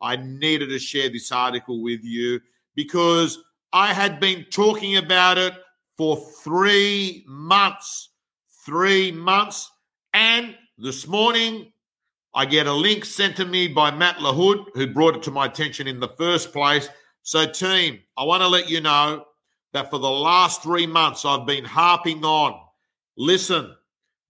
I needed to share this article with you because I had been talking about it for three months. Three months. And this morning, I get a link sent to me by Matt LaHood, who brought it to my attention in the first place. So, team, I want to let you know that for the last three months, I've been harping on. Listen,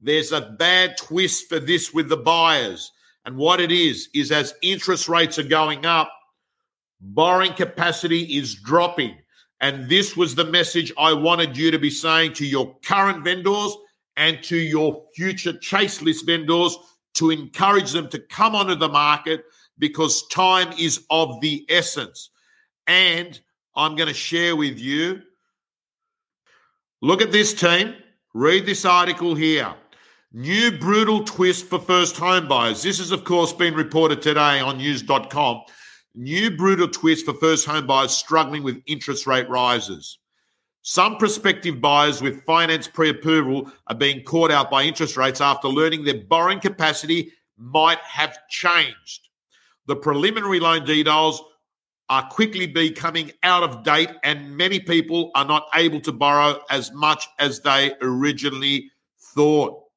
there's a bad twist for this with the buyers. And what it is, is as interest rates are going up, borrowing capacity is dropping. And this was the message I wanted you to be saying to your current vendors and to your future chase list vendors to encourage them to come onto the market because time is of the essence. And I'm going to share with you. Look at this team. Read this article here. New brutal twist for first home buyers. This has, of course, been reported today on news.com. New brutal twist for first home buyers struggling with interest rate rises. Some prospective buyers with finance pre approval are being caught out by interest rates after learning their borrowing capacity might have changed. The preliminary loan details are quickly becoming out of date, and many people are not able to borrow as much as they originally thought.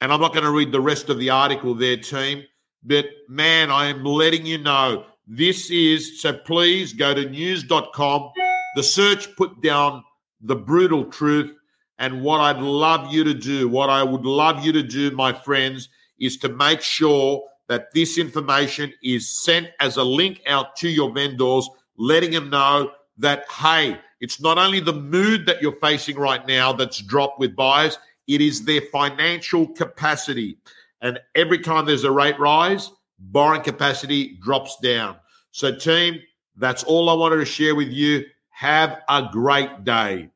And I'm not going to read the rest of the article there, team, but man, I am letting you know this is so please go to news.com. The search put down the brutal truth. And what I'd love you to do, what I would love you to do, my friends, is to make sure that this information is sent as a link out to your vendors, letting them know that, hey, it's not only the mood that you're facing right now that's dropped with buyers, it is their financial capacity. And every time there's a rate rise, borrowing capacity drops down. So, team, that's all I wanted to share with you. Have a great day.